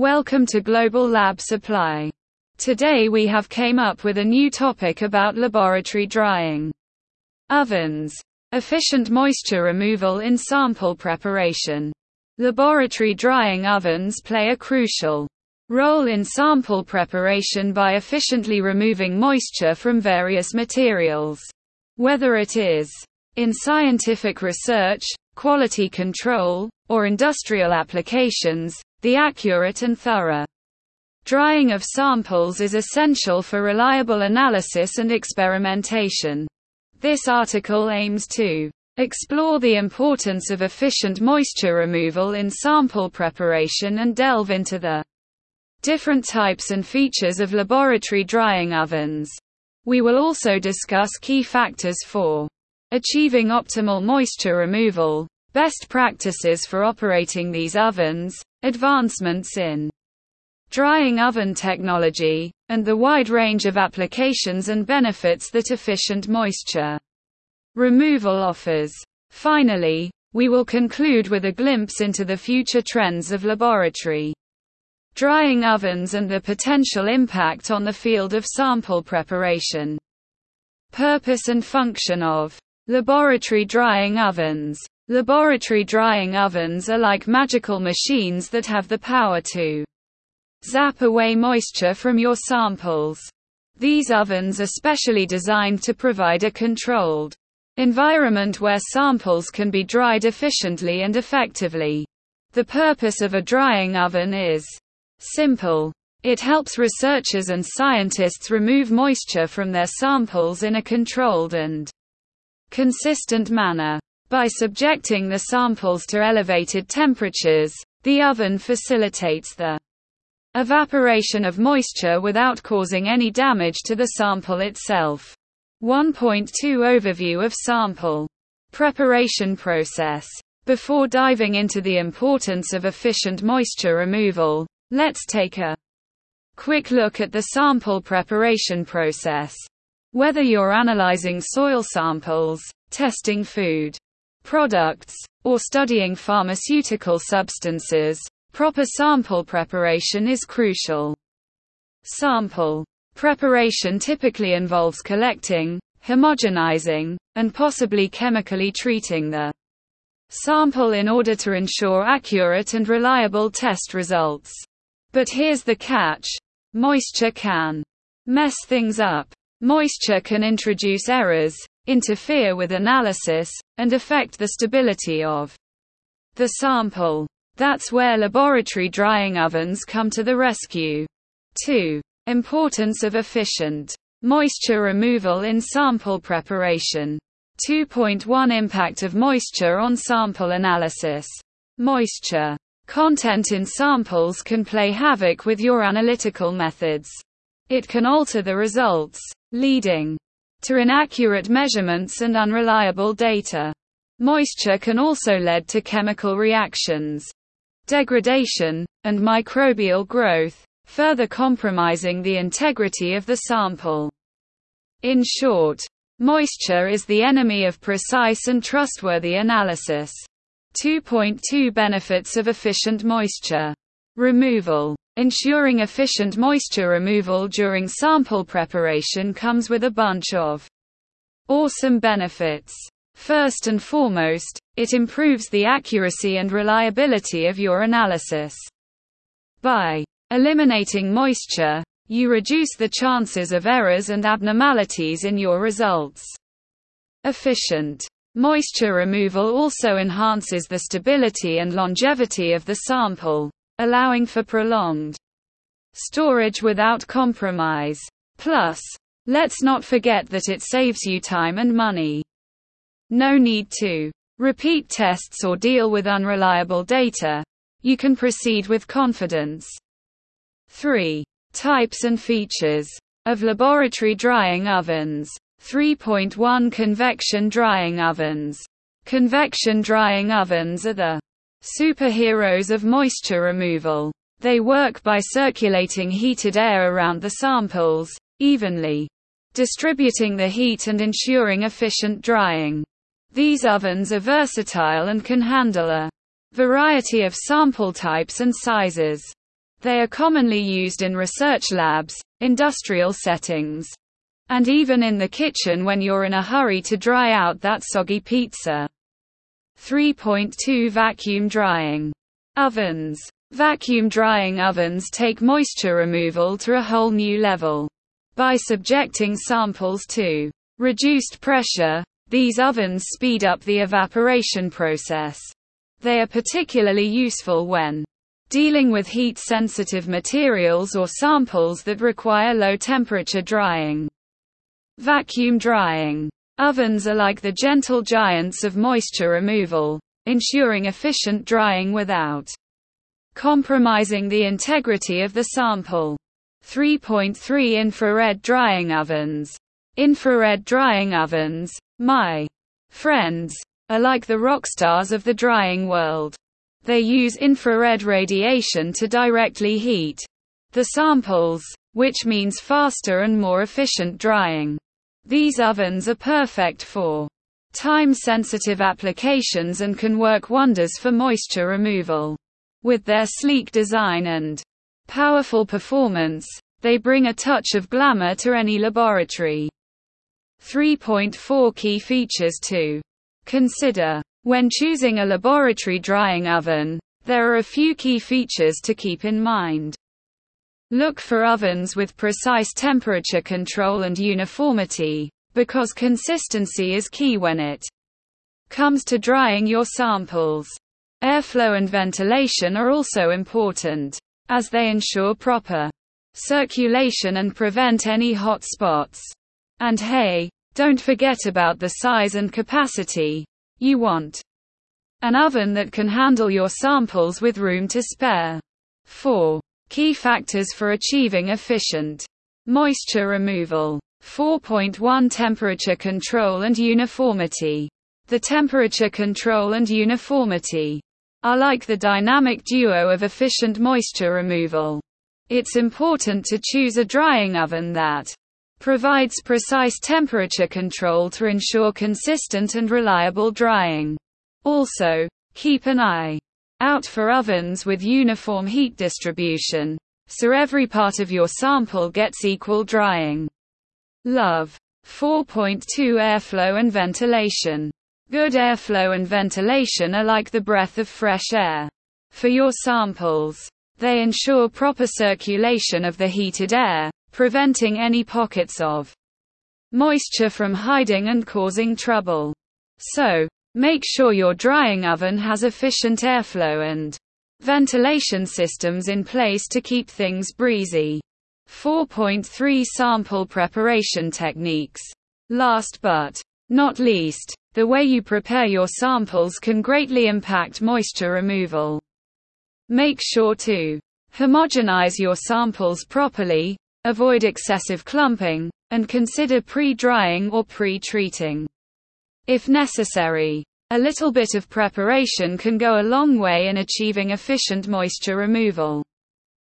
Welcome to Global Lab Supply. Today we have came up with a new topic about laboratory drying. Ovens. Efficient moisture removal in sample preparation. Laboratory drying ovens play a crucial role in sample preparation by efficiently removing moisture from various materials. Whether it is in scientific research, quality control, or industrial applications, the accurate and thorough drying of samples is essential for reliable analysis and experimentation. This article aims to explore the importance of efficient moisture removal in sample preparation and delve into the different types and features of laboratory drying ovens. We will also discuss key factors for achieving optimal moisture removal, best practices for operating these ovens, advancements in drying oven technology, and the wide range of applications and benefits that efficient moisture removal offers. Finally, we will conclude with a glimpse into the future trends of laboratory drying ovens and the potential impact on the field of sample preparation. Purpose and function of Laboratory drying ovens. Laboratory drying ovens are like magical machines that have the power to zap away moisture from your samples. These ovens are specially designed to provide a controlled environment where samples can be dried efficiently and effectively. The purpose of a drying oven is simple. It helps researchers and scientists remove moisture from their samples in a controlled and consistent manner. By subjecting the samples to elevated temperatures, the oven facilitates the evaporation of moisture without causing any damage to the sample itself. 1.2 Overview of sample preparation process. Before diving into the importance of efficient moisture removal, let's take a quick look at the sample preparation process. Whether you're analyzing soil samples, testing food products, or studying pharmaceutical substances, proper sample preparation is crucial. Sample preparation typically involves collecting, homogenizing, and possibly chemically treating the sample in order to ensure accurate and reliable test results. But here's the catch moisture can mess things up. Moisture can introduce errors, interfere with analysis, and affect the stability of the sample. That's where laboratory drying ovens come to the rescue. 2. Importance of efficient moisture removal in sample preparation. 2.1 Impact of moisture on sample analysis. Moisture content in samples can play havoc with your analytical methods. It can alter the results, leading to inaccurate measurements and unreliable data. Moisture can also lead to chemical reactions, degradation, and microbial growth, further compromising the integrity of the sample. In short, moisture is the enemy of precise and trustworthy analysis. 2.2 Benefits of efficient moisture removal. Ensuring efficient moisture removal during sample preparation comes with a bunch of awesome benefits. First and foremost, it improves the accuracy and reliability of your analysis. By eliminating moisture, you reduce the chances of errors and abnormalities in your results. Efficient moisture removal also enhances the stability and longevity of the sample allowing for prolonged storage without compromise. Plus, let's not forget that it saves you time and money. No need to repeat tests or deal with unreliable data. You can proceed with confidence. 3. Types and features of laboratory drying ovens. 3.1 Convection drying ovens. Convection drying ovens are the Superheroes of moisture removal. They work by circulating heated air around the samples, evenly distributing the heat and ensuring efficient drying. These ovens are versatile and can handle a variety of sample types and sizes. They are commonly used in research labs, industrial settings, and even in the kitchen when you're in a hurry to dry out that soggy pizza. 3.2 Vacuum drying ovens. Vacuum drying ovens take moisture removal to a whole new level. By subjecting samples to reduced pressure, these ovens speed up the evaporation process. They are particularly useful when dealing with heat-sensitive materials or samples that require low-temperature drying. Vacuum drying. Ovens are like the gentle giants of moisture removal, ensuring efficient drying without compromising the integrity of the sample. 3.3 Infrared drying ovens. Infrared drying ovens, my friends, are like the rock stars of the drying world. They use infrared radiation to directly heat the samples, which means faster and more efficient drying. These ovens are perfect for time-sensitive applications and can work wonders for moisture removal. With their sleek design and powerful performance, they bring a touch of glamour to any laboratory. 3.4 Key features to consider when choosing a laboratory drying oven, there are a few key features to keep in mind. Look for ovens with precise temperature control and uniformity, because consistency is key when it comes to drying your samples. Airflow and ventilation are also important, as they ensure proper circulation and prevent any hot spots. And hey, don't forget about the size and capacity. You want an oven that can handle your samples with room to spare. 4. Key factors for achieving efficient moisture removal. 4.1 Temperature control and uniformity. The temperature control and uniformity are like the dynamic duo of efficient moisture removal. It's important to choose a drying oven that provides precise temperature control to ensure consistent and reliable drying. Also, keep an eye out for ovens with uniform heat distribution, so every part of your sample gets equal drying. Love. 4.2 Airflow and ventilation. Good airflow and ventilation are like the breath of fresh air. For your samples, they ensure proper circulation of the heated air, preventing any pockets of moisture from hiding and causing trouble. So, make sure your drying oven has efficient airflow and ventilation systems in place to keep things breezy. 4.3 Sample preparation techniques. Last but not least, the way you prepare your samples can greatly impact moisture removal. Make sure to homogenize your samples properly, Avoid excessive clumping, and consider pre-drying or pre-treating. If necessary, a little bit of preparation can go a long way in achieving efficient moisture removal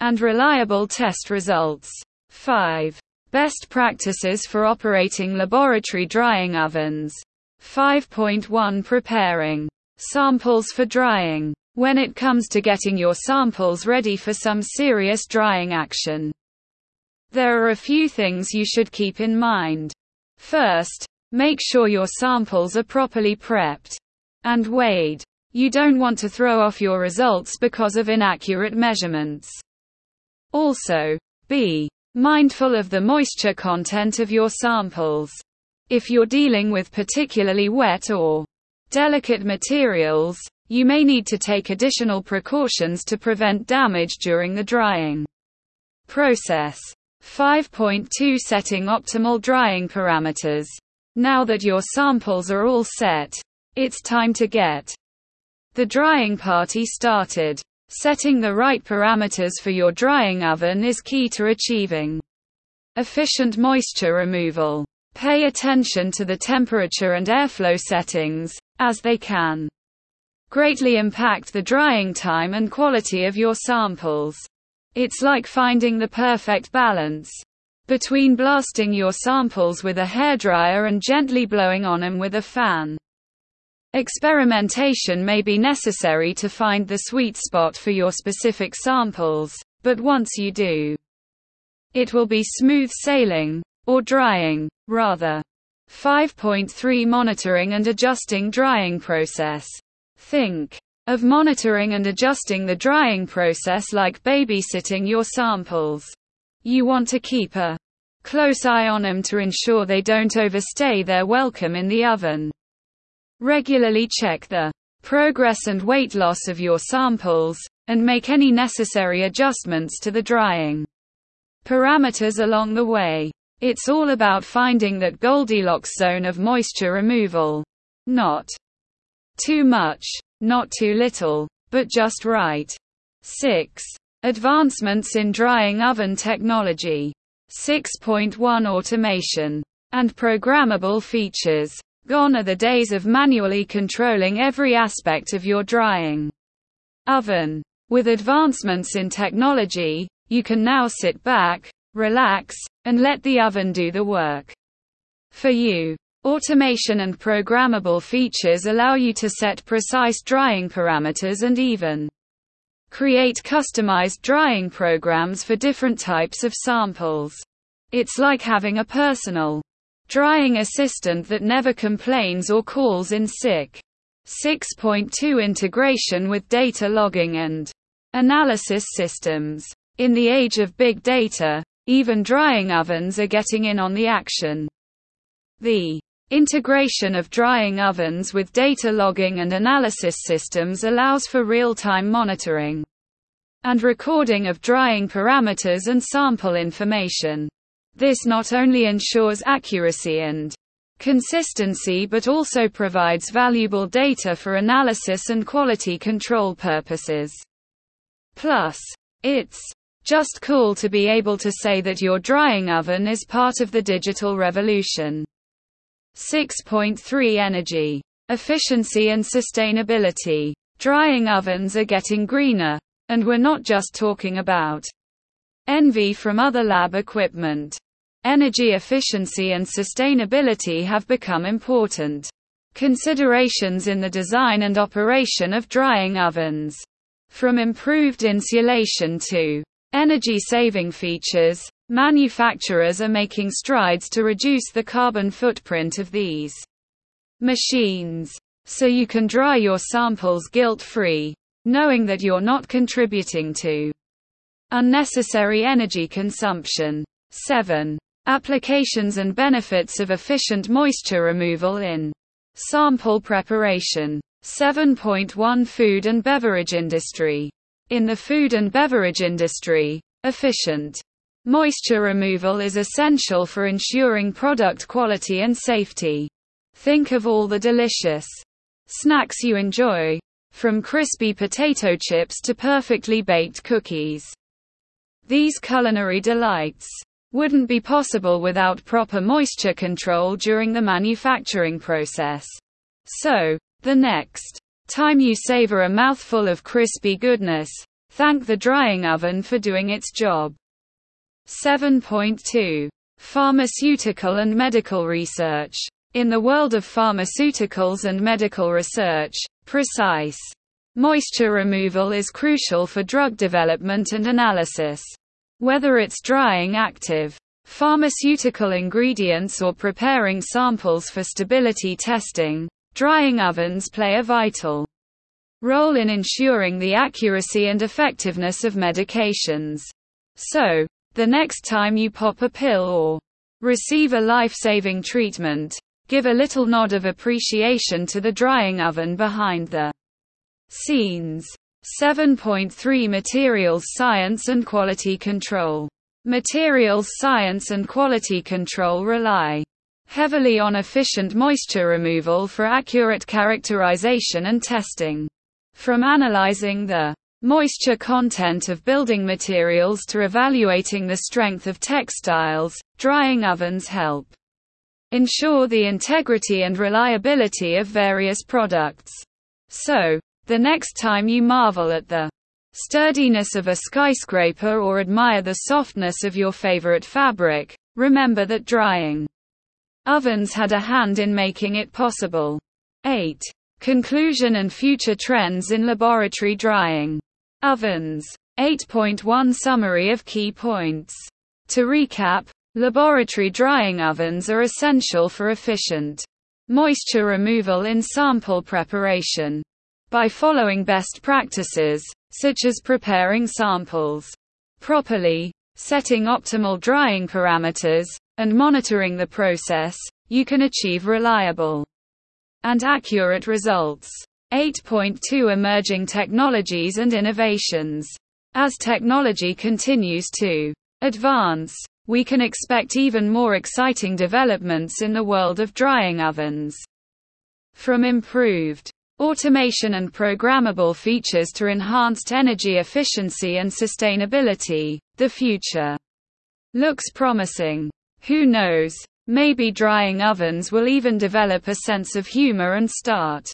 and reliable test results. 5. Best practices for operating laboratory drying ovens. 5.1 Preparing samples for drying. When it comes to getting your samples ready for some serious drying action, there are a few things you should keep in mind. First, make sure your samples are properly prepped and weighed. You don't want to throw off your results because of inaccurate measurements. Also, be mindful of the moisture content of your samples. If you're dealing with particularly wet or delicate materials, you may need to take additional precautions to prevent damage during the drying process. 5.2 Setting optimal drying parameters. Now that your samples are all set, it's time to get the drying party started. Setting the right parameters for your drying oven is key to achieving efficient moisture removal. Pay attention to the temperature and airflow settings, as they can greatly impact the drying time and quality of your samples. It's like finding the perfect balance between blasting your samples with a hairdryer and gently blowing on them with a fan. Experimentation may be necessary to find the sweet spot for your specific samples, but once you do, it will be smooth sailing, or drying, rather. 5.3 Monitoring and adjusting drying process. Think of monitoring and adjusting the drying process like babysitting your samples. You want to keep a close eye on them to ensure they don't overstay their welcome in the oven. Regularly check the progress and weight loss of your samples, and make any necessary adjustments to the drying parameters along the way. It's all about finding that Goldilocks zone of moisture removal. Not too much, not too little, but just right. 6. Advancements in drying oven technology. 6.1 Automation and programmable features. Gone are the days of manually controlling every aspect of your drying oven. With advancements in technology, you can now sit back, relax, and let the oven do the work for you. Automation and programmable features allow you to set precise drying parameters and even create customized drying programs for different types of samples. It's like having a personal drying assistant that never complains or calls in sick. 6.2 Integration with data logging and analysis systems. In the age of big data, even drying ovens are getting in on the action. The Integration of drying ovens with data logging and analysis systems allows for real-time monitoring and recording of drying parameters and sample information. This not only ensures accuracy and consistency but also provides valuable data for analysis and quality control purposes. Plus, it's just cool to be able to say that your drying oven is part of the digital revolution. 6.3 Energy, efficiency and sustainability. Drying ovens are getting greener. And we're not just talking about envy from other lab equipment. Energy efficiency and sustainability have become important considerations in the design and operation of drying ovens. From improved insulation to energy saving features, Manufacturers are making strides to reduce the carbon footprint of these machines. So you can dry your samples guilt free, knowing that you're not contributing to unnecessary energy consumption. 7. Applications and benefits of efficient moisture removal in sample preparation. 7.1 Food and beverage industry. In the food and beverage industry, efficient Moisture removal is essential for ensuring product quality and safety. Think of all the delicious snacks you enjoy, from crispy potato chips to perfectly baked cookies. These culinary delights wouldn't be possible without proper moisture control during the manufacturing process. So, the next time you savor a mouthful of crispy goodness, thank the drying oven for doing its job. 7.2. Pharmaceutical and medical research. In the world of pharmaceuticals and medical research, precise moisture removal is crucial for drug development and analysis. Whether it's drying active pharmaceutical ingredients or preparing samples for stability testing, drying ovens play a vital role in ensuring the accuracy and effectiveness of medications. So, the next time you pop a pill or receive a life-saving treatment, give a little nod of appreciation to the drying oven behind the scenes. 7.3 Materials Science and Quality Control. Materials science and quality control rely heavily on efficient moisture removal for accurate characterization and testing. From analyzing the moisture content of building materials to evaluating the strength of textiles, drying ovens help ensure the integrity and reliability of various products. So, the next time you marvel at the sturdiness of a skyscraper or admire the softness of your favorite fabric, remember that drying ovens had a hand in making it possible. 8. Conclusion and future trends in laboratory drying. Ovens 8.1 Summary of key points. To recap, laboratory drying ovens are essential for efficient moisture removal in sample preparation. By following best practices, such as preparing samples properly, setting optimal drying parameters, and monitoring the process, you can achieve reliable and accurate results. 8.2 Emerging technologies and innovations. As technology continues to advance, we can expect even more exciting developments in the world of drying ovens. From improved automation and programmable features to enhanced energy efficiency and sustainability, the future looks promising. Who knows? Maybe drying ovens will even develop a sense of humor and start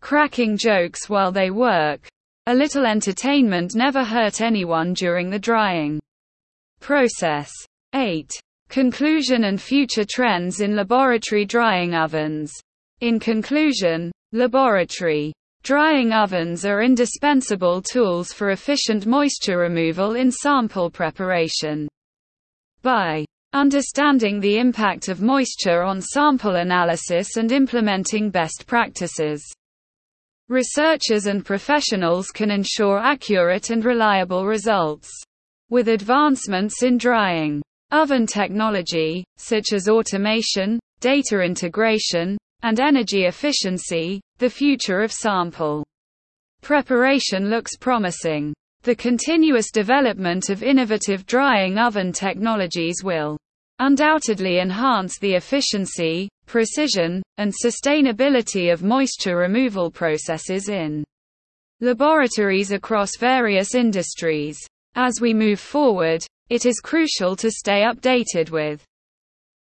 cracking jokes while they work. A little entertainment never hurt anyone during the drying process. 8. Conclusion and future trends in laboratory drying ovens. In conclusion, laboratory drying ovens are indispensable tools for efficient moisture removal in sample preparation. By understanding the impact of moisture on sample analysis and implementing best practices, researchers and professionals can ensure accurate and reliable results. With advancements in drying oven technology, such as automation, data integration, and energy efficiency, the future of sample preparation looks promising. The continuous development of innovative drying oven technologies will undoubtedly enhance the efficiency, precision, and sustainability of moisture removal processes in laboratories across various industries. As we move forward, it is crucial to stay updated with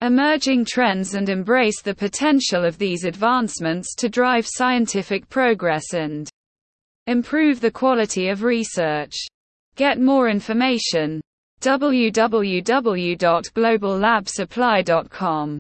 emerging trends and embrace the potential of these advancements to drive scientific progress and improve the quality of research. Get more information www.globallabsupply.com